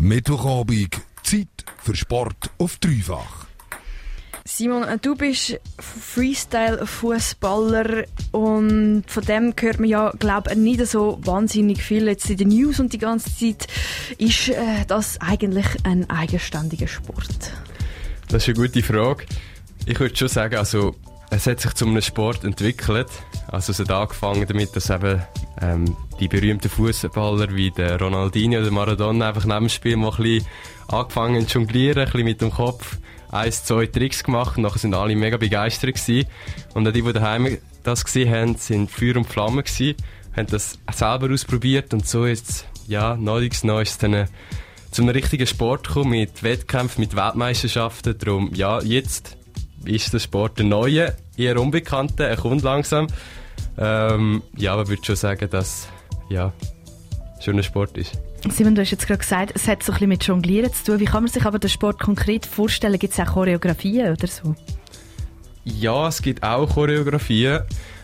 Mittwochabend, Zeit für Sport auf dreifach. Simon, du bist Freestyle-Fußballer und von dem hört man ja, glaube ich, nicht so wahnsinnig viel jetzt in den News und die ganze Zeit. Ist äh, das eigentlich ein eigenständiger Sport? Das ist eine gute Frage. Ich würde schon sagen, also es hat sich zu einem Sport entwickelt. Also es hat angefangen damit, dass eben ähm, die berühmten Fußballer wie der Ronaldinho oder Maradona einfach neben dem Spiel mal ein angefangen zu jonglieren, ein bisschen mit dem Kopf ein, zwei Tricks gemacht und nachher sind alle mega begeistert gewesen. Und auch die, die daheim das gesehen haben, sind Feuer und Flamme gewesen, haben das selber ausprobiert und so ist ja, neulich neu dann zu einem richtigen Sport gekommen, mit Wettkämpfen, mit Weltmeisterschaften. Darum, ja, jetzt ist der Sport der neue, eher unbekannte, er kommt langsam. Ähm, ja, aber ich würde schon sagen, dass ja, schon ein Sport ist. Simon, du hast jetzt gerade gesagt, es hat so ein bisschen mit Jonglieren zu tun. Wie kann man sich aber den Sport konkret vorstellen? Gibt es auch Choreografien oder so? Ja, es gibt auch Choreografien.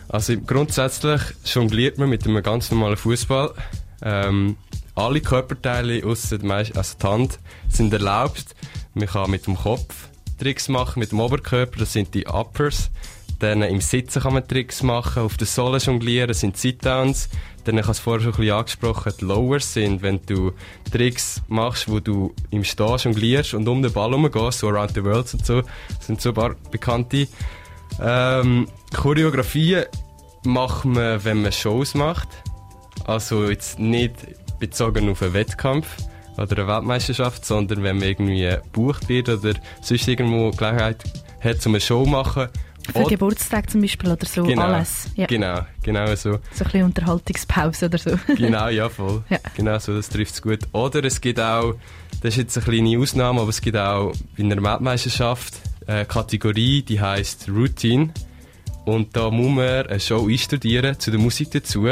Also grundsätzlich jongliert man mit einem ganz normalen Fußball. Ähm, alle Körperteile außer also die Hand sind erlaubt. Man kann mit dem Kopf Tricks machen, mit dem Oberkörper, das sind die Uppers. Dann im Sitzen kann man Tricks machen, auf der Sohle jonglieren, sind Sit-Downs. Dann, ich habe es vorher schon ein bisschen angesprochen, die Lowers sind, wenn du Tricks machst, wo du im Stehen jonglierst und um den Ball herumgehst, so Around the World und so, das sind so ein paar bekannte. Ähm, Choreografien macht man, wenn man Shows macht. Also jetzt nicht bezogen auf einen Wettkampf oder eine Weltmeisterschaft, sondern wenn man irgendwie gebucht wird oder sonst irgendwo Gelegenheit hat, um eine Show zu machen. Für oder Geburtstag zum Beispiel oder so, genau, alles. Ja. Genau, genau so. So ein bisschen Unterhaltungspause oder so. genau, ja, voll. Ja. Genau so, das trifft es gut. Oder es gibt auch, das ist jetzt eine kleine Ausnahme, aber es gibt auch in einer Weltmeisterschaft eine Kategorie, die heißt Routine. Und da muss man eine Show einstudieren, zu der Musik dazu.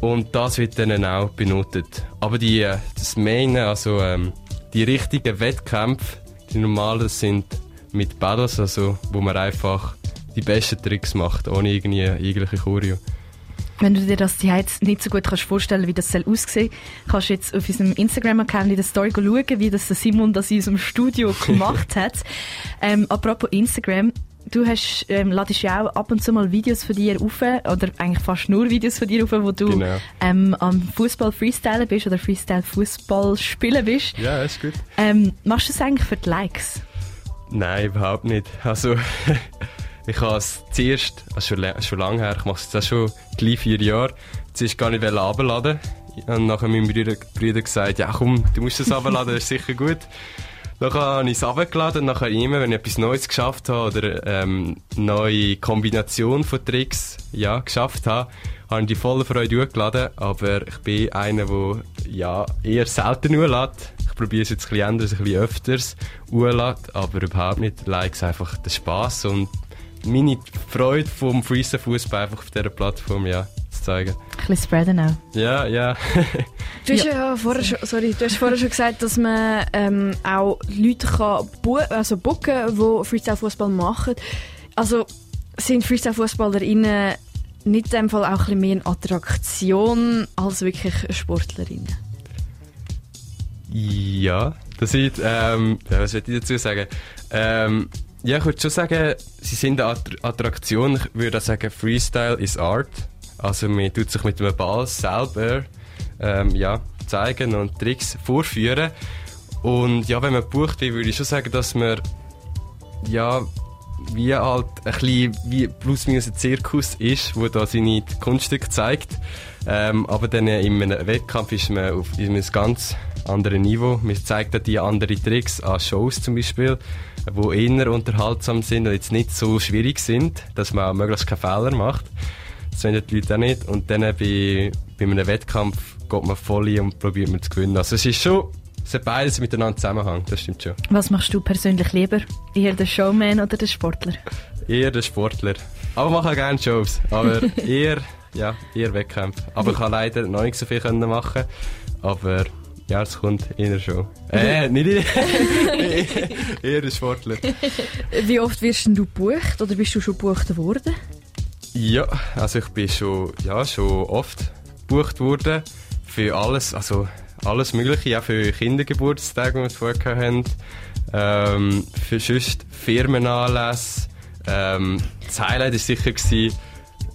Und das wird dann auch benotet. Aber die, äh, das Main, also ähm, die richtigen Wettkämpfe, die normalen, sind mit Battles, also wo man einfach die besten Tricks macht, ohne irgendwie irgendwelche Choreo. Wenn du dir das jetzt nicht so gut kannst vorstellen wie das soll aussehen kannst du jetzt auf unserem Instagram-Account in der Story schauen, wie das Simon das in unserem Studio gemacht hat. ähm, apropos Instagram, Du hast, ähm, ladest ja auch ab und zu mal Videos von dir auf, oder eigentlich fast nur Videos von dir auf, wo du genau. ähm, am Fußball Freestylen bist oder Freestyle Fußball spielen bist. Ja, ist gut. Ähm, machst du das eigentlich für die Likes? Nein, überhaupt nicht. Also, ich habe es zuerst, also schon, schon lange her, ich mache es jetzt schon gleich vier Jahre, zuerst gar nicht abladen. Und nachher haben meine Brüder, Brüder gesagt, ja komm, du musst es abladen, ist sicher gut. Dann habe ich es runtergeladen und nachher immer, wenn ich etwas Neues geschafft habe oder ähm, neue Kombination von Tricks ja, geschafft habe, habe ich die voller Freude hochgeladen. Aber ich bin einer, der ja, eher selten hochlädt. Ich probiere es jetzt ein bisschen anders, ein bisschen öfters hochlädt, aber überhaupt nicht. Likes einfach den Spass und meine Freude vom Freestyle-Fußball einfach auf dieser Plattform, ja, zu zeigen. Ein bisschen spreaden auch. Ja, ja. du hast ja, ja vorher, schon, sorry, du hast vorher schon gesagt, dass man ähm, auch Leute kann bu also booken die Freestyle-Fußball machen. Also sind Freestyle-Fußballerinnen nicht in dem Fall auch ein bisschen mehr eine Attraktion als wirklich Sportlerinnen? Ja, das ist, ähm, ja, was würde ich dazu sagen? Ähm, ja, ich würde schon sagen, sie sind eine Attraktion. Ich würde sagen, Freestyle is Art. Also man tut sich mit einem Ball selber ähm, ja, zeigen und Tricks vorführen. Und ja, wenn man gebucht wird, würde ich schon sagen, dass man ja wie halt ein bisschen wie plus minus ein Zirkus ist, wo da seine Kunststücke zeigt. Ähm, aber dann in einem Wettkampf ist man auf einem ganz anderen Niveau. Man zeigt dann die anderen Tricks an Shows zum Beispiel, die eher unterhaltsam sind und jetzt nicht so schwierig sind, dass man möglichst keine Fehler macht. Das wollen die Leute auch nicht. Und dann bei, bei einem Wettkampf geht man voll ein und probiert man zu gewinnen. Also es ist schon, es hat beides miteinander Zusammenhang, das stimmt schon. Was machst du persönlich lieber? Eher der Showman oder der Sportler? Eher der Sportler. Aber ich mache auch gerne Shows. Aber eher, ja, eher Wettkämpfe. Aber ich kann leider noch nicht so viel machen. Aber ja, es kommt eher schon. Äh, nicht eher der Sportler. Wie oft wirst du gebucht oder bist du schon gebucht worden? Ja, also ich bin schon, ja, schon oft gebucht worden für alles, also alles Mögliche, auch für Kindergeburtstage, die wir vorher haben. Ähm, für sonst Firmenanlässe. Ähm, das Highlight war sicher gewesen,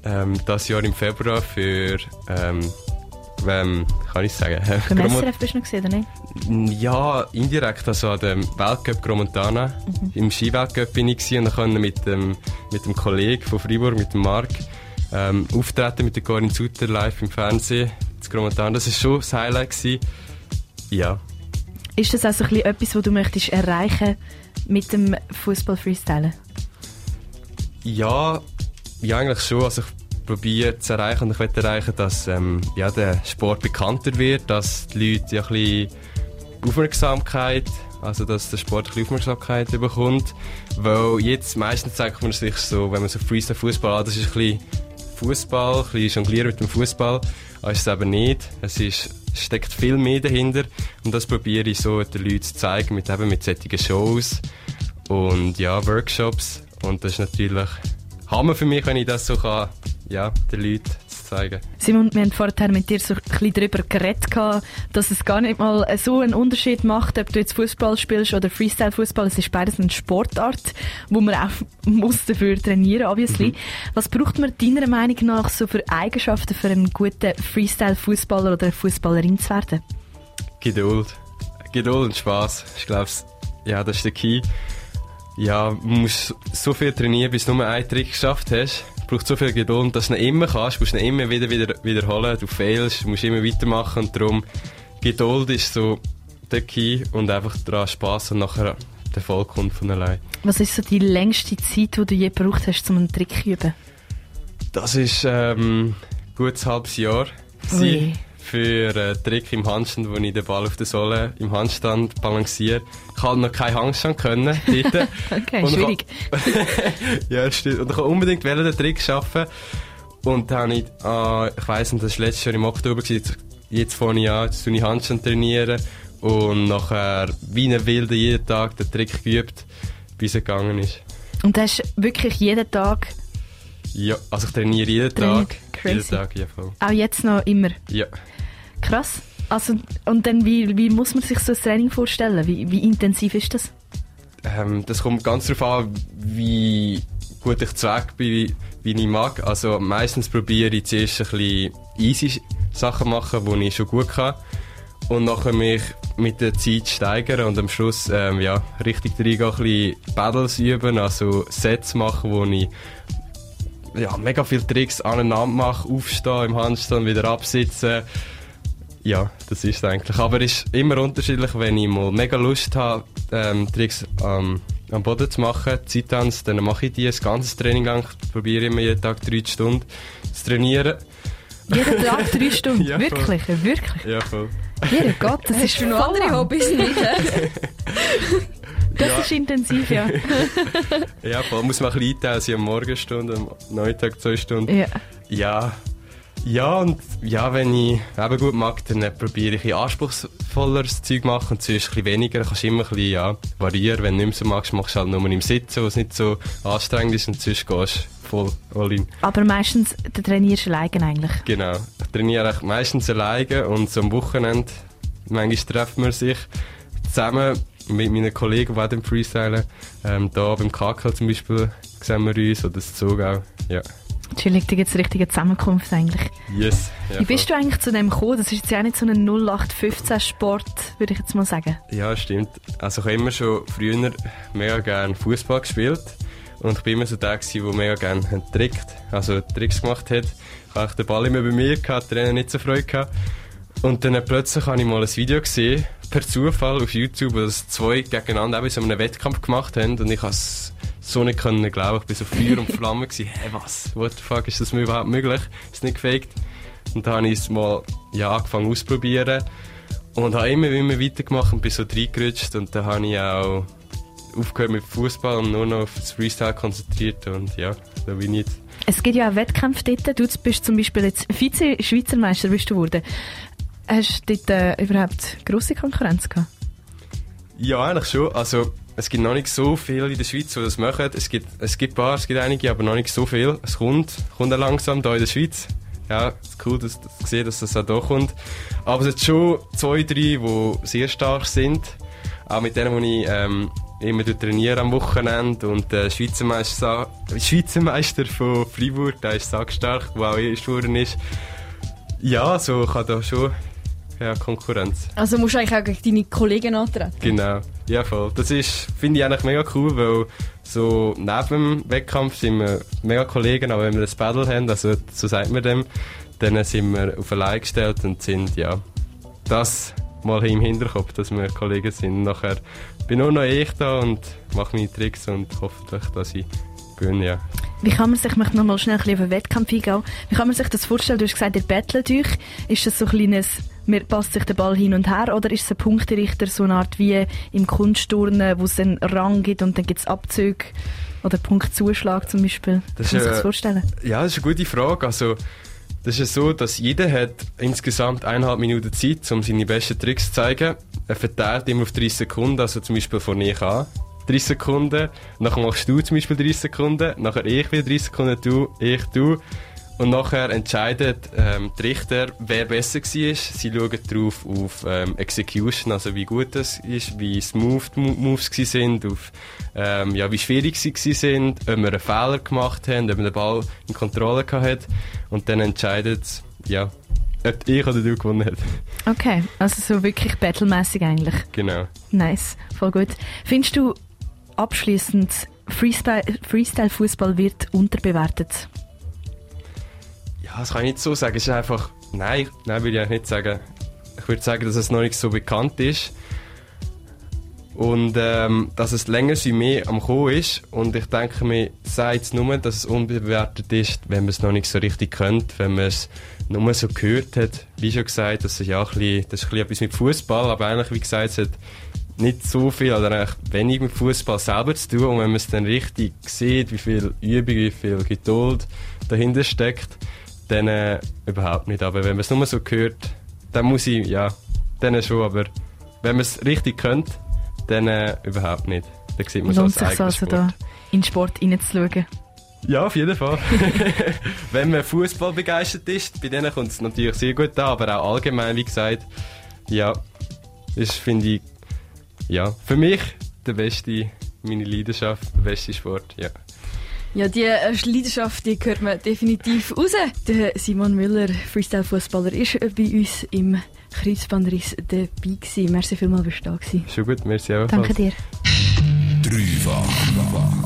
ähm, das Jahr im Februar für, ähm, ähm, kann ich sagen, Beim Gromo- SRF bist du noch gesehen, oder nicht? ja, indirekt, also an dem Weltcup Gromontana. Im Skiweltcup bin ich gewesen und dann konnte mit dem, mit dem Kollegen von Fribourg, mit dem Marc, ähm, auftreten mit der Corinne Sutter live im Fernsehen. Das Gromontana, das war schon das Highlight. Gewesen. Ja. Ist das also ein bisschen etwas, was du möchtest erreichen mit dem Fußball-Freestylen? Ja, ja, eigentlich schon. Also ich probiere zu erreichen und ich möchte erreichen, dass ähm, ja, der Sport bekannter wird, dass die Leute ja ein bisschen Aufmerksamkeit, also dass der Sport ein bisschen Aufmerksamkeit bekommt. Weil jetzt meistens denkt man sich so, wenn man so Freestyle Fußball hat, das ist ein bisschen Fußball, ein bisschen jonglieren mit dem Fußball, aber ist es eben nicht. Es ist, steckt viel mehr dahinter und das probiere ich so den Leuten zu zeigen mit eben mit solchen Shows und ja, Workshops und das ist natürlich Hammer für mich, wenn ich das so kann, ja, den Leuten zu zeigen. Simon, wir haben vorher mit dir so ein bisschen darüber geredet, dass es gar nicht mal so einen Unterschied macht, ob du jetzt Fußball spielst oder Freestyle-Fußball. Es ist beides eine Sportart, wo man auch muss dafür trainieren obviously. Was braucht man deiner Meinung nach so für Eigenschaften für einen guten Freestyle-Fußballer oder Fußballerin zu werden? Geduld. Geduld und Spaß. Ich glaube, ja, das ist der Key. Ja, man muss so viel trainieren, bis du nur einen Trick geschafft hast. Es braucht so viel Geduld, dass du ihn immer kannst. Du musst ihn immer wieder, wieder wiederholen. Du failst, du musst immer weitermachen. Und darum, Geduld ist so der Key und einfach daran Spaß und nachher der Erfolg kommt von allein. Was ist so die längste Zeit, die du je gebraucht hast, um einen Trick zu üben? Das ist ähm, ein gutes halbes Jahr. Ui. Für einen Trick im Handstand, wo ich den Ball auf der Sohle im Handstand balanciere. Ich habe noch keinen Handstand können. Okay, Und schwierig. ja, stimmt. Und ich wollte unbedingt den Trick schaffen. Und dann habe ich, ah, ich weiss nicht, das war letztes Jahr im Oktober, jetzt, jetzt fange ich an, jetzt ich Handstand trainieren. Und nachher, wie ein Wilder, jeden Tag den Trick geübt, bis er gegangen ist. Und du hast wirklich jeden Tag, Ja, also ich trainiere jeden Trainiert. Tag. Crazy. Jeden Tag, ja voll. auch jetzt noch immer, Ja. Krass. Also, und dann, wie, wie muss man sich so ein Training vorstellen? Wie, wie intensiv ist das? Ähm, das kommt ganz darauf an, wie gut ich zweck bin, wie, wie ich mag. Also meistens probiere ich zuerst ein bisschen easy Sachen machen, die ich schon gut kann. Und nachher mich mit der Zeit steigern und am Schluss ähm, ja, richtig reingehen, ein bisschen Battles üben, also Sets machen, wo ich ja, mega viele Tricks aneinander mache, aufstehen im Handstand, wieder absitzen. Ja, das ist es eigentlich. Aber es ist immer unterschiedlich, wenn ich mal mega Lust habe, ähm, Tricks ähm, am Boden zu machen, Zeittanz, dann mache ich die das ganze Training lang. Ich probiere immer jeden Tag drei Stunden zu trainieren. Jeden Tag drei Stunden? Ja, voll. wirklich? Wirklich? Ja, voll. Jeder Gott, das ist Hast du noch andere. Hobbys nicht? Das Ja. ist intensiv, ja. Ja, voll. Muss man ein bisschen einteilen, also am Morgenstunde, am Nachmittag zwei Stunden. ja. Ja. Ja, und ja, wenn ich eben gut mag, dann äh, probiere ich ein anspruchsvolleres Zeug machen und sonst ein bisschen weniger. Du kannst immer ein bisschen ja, variieren. Wenn du nicht mehr so magst, machst du halt nur im Sitzen, wo es nicht so anstrengend ist und sonst gehst du voll all in. Aber meistens trainierst du alleine eigentlich. Genau. Ich trainiere meistens alleine und so am Wochenende, manchmal treffen wir sich zusammen mit meinen Kollegen, die auch Freestylen. Ähm, da beim KK zum Beispiel sehen wir uns oder das Zug auch. Ja. Chillig, da gibt es eine richtige Zusammenkunft eigentlich. Yes. Ja, Wie bist voll. du eigentlich zu dem gekommen? Das ist jetzt ja nicht so ein 0815-Sport, würde ich jetzt mal sagen. Ja, stimmt. Also ich habe immer schon früher mega gerne Fußball gespielt. Und ich bin immer so der, der mega gerne trickt, also Tricks gemacht hat. Ich hatte den Ball immer bei mir, gehabt, Trainer nicht so Freude gehabt. Und dann plötzlich habe ich mal ein Video gesehen, per Zufall auf YouTube, wo das zwei gegeneinander eben so einen Wettkampf gemacht haben. Und ich habe es so nicht können glauben. Ich bin so Feuer und Flamme gewesen. Hey, was? What the fuck? Ist das mir überhaupt möglich? Ist nicht gefaked? Und dann habe ich es mal, ja, angefangen auszuprobieren. Und habe immer, immer weitergemacht und bin so reingerutscht. Und dann habe ich auch aufgehört mit Fußball und nur noch auf das Freestyle konzentriert. Und ja, da bin ich jetzt. Es gibt ja auch Wettkämpfe dort. Du bist zum Beispiel jetzt Vize-Schweizer Meister bist du geworden. Hast du dort äh, überhaupt grosse Konkurrenz gehabt? Ja, eigentlich schon. Also, es gibt noch nicht so viele in der Schweiz, die das machen. Es gibt, es gibt ein paar, es gibt einige, aber noch nicht so viel. Es kommt, kommt auch langsam da in der Schweiz. ja, es ist cool, dass, dass sehe, dass das auch da kommt. Aber es sind schon zwei, drei, die sehr stark sind. Auch mit denen, die ich ähm, immer trainiere am Wochenende. Und der Schweizer Meister, Schweizer Meister von Freiburg, der ist sackstark, der auch erst geworden ist. Ja, so habe da schon ja, Konkurrenz. Also musst du eigentlich auch gegen deine Kollegen antreten? Genau, ja voll. Das ist, finde ich eigentlich mega cool, weil so neben dem Wettkampf sind wir mega Kollegen, aber wenn wir das Battle haben, also so sagt man dem, dann sind wir auf allein gestellt und sind, ja, das mal im Hinterkopf, dass wir Kollegen sind. Nachher bin nur noch ich da und mache meine Tricks und hoffentlich, dass ich gewinne, ja. Wie kann man sich, ich möchte noch mal schnell ein bisschen auf den Wettkampf eingehen, wie kann man sich das vorstellen? Du hast gesagt, ihr bettelt euch. Ist das so ein kleines, passt sich der Ball hin und her oder ist es ein Punkterichter, so eine Art wie im Kunstturnen, wo es einen Rang gibt und dann gibt es Abzüge oder Punktzuschlag zum Beispiel? Das kann man sich ist, das vorstellen? Ja, das ist eine gute Frage. Also, das ist so, dass jeder hat insgesamt eineinhalb Minuten Zeit, um seine besten Tricks zu zeigen. Er verteilt immer auf 30 Sekunden, also zum Beispiel von ich an. 30 Sekunden, nachher machst du zum Beispiel 30 Sekunden, nachher ich wieder 30 Sekunden, du, ich, du. Und nachher entscheidet ähm, die Richter, wer besser war. Sie schauen darauf auf ähm, Execution, also wie gut das ist, wie smooth die Mo- Moves sind, auf ähm, ja, wie schwierig sie sind, ob wir einen Fehler gemacht haben, ob man den Ball in Kontrolle gehabt hat. Und dann entscheidet ja, ob ich oder du gewonnen hat. Okay, also so wirklich battlemäßig eigentlich. genau. Nice, voll gut. Findest du abschließend Freestyle, Freestyle Fußball wird unterbewertet? Ja, das kann ich nicht so sagen. Es ist einfach, nein, nein, würde ich nicht sagen. Ich würde sagen, dass es noch nicht so bekannt ist. Und ähm, dass es länger wie mehr am Kommen ist. Und ich denke mir, sagt es nur, dass es unbewertet ist, wenn man es noch nicht so richtig kennt, wenn man es nur so gehört hat. Wie schon gesagt, das ist ja ein bisschen, das ist ein bisschen etwas mit Fußball, aber eigentlich, wie gesagt, es hat nicht so viel oder eigentlich wenig mit Fußball selber zu tun. Und wenn man es dann richtig sieht, wie viel Übung, wie viel Geduld dahinter steckt, dann äh, überhaupt nicht. Aber wenn man es nur so hört, dann muss ich, ja, dann schon. Aber wenn man es richtig kennt, dann äh, überhaupt nicht. Dann sieht man es Lohnt als sich eigenen also Sport. da in den Sport reinzuschauen? Ja, auf jeden Fall. Wenn man Fußball begeistert ist, bei denen kommt es natürlich sehr gut an, aber auch allgemein, wie gesagt, ja, ist, finde ich, ja, für mich der beste, meine Leidenschaft, der beste Sport, ja. Ja, die äh, Leidenschaft, die hört man definitiv raus. Der Simon Müller, Freestyle-Fußballer, ist äh, bei uns im Kreuzbandriss dabei gewesen. Merci vielmals, bist du da gewesen. Schon gut, merci auch. Danke dir. Dreifach.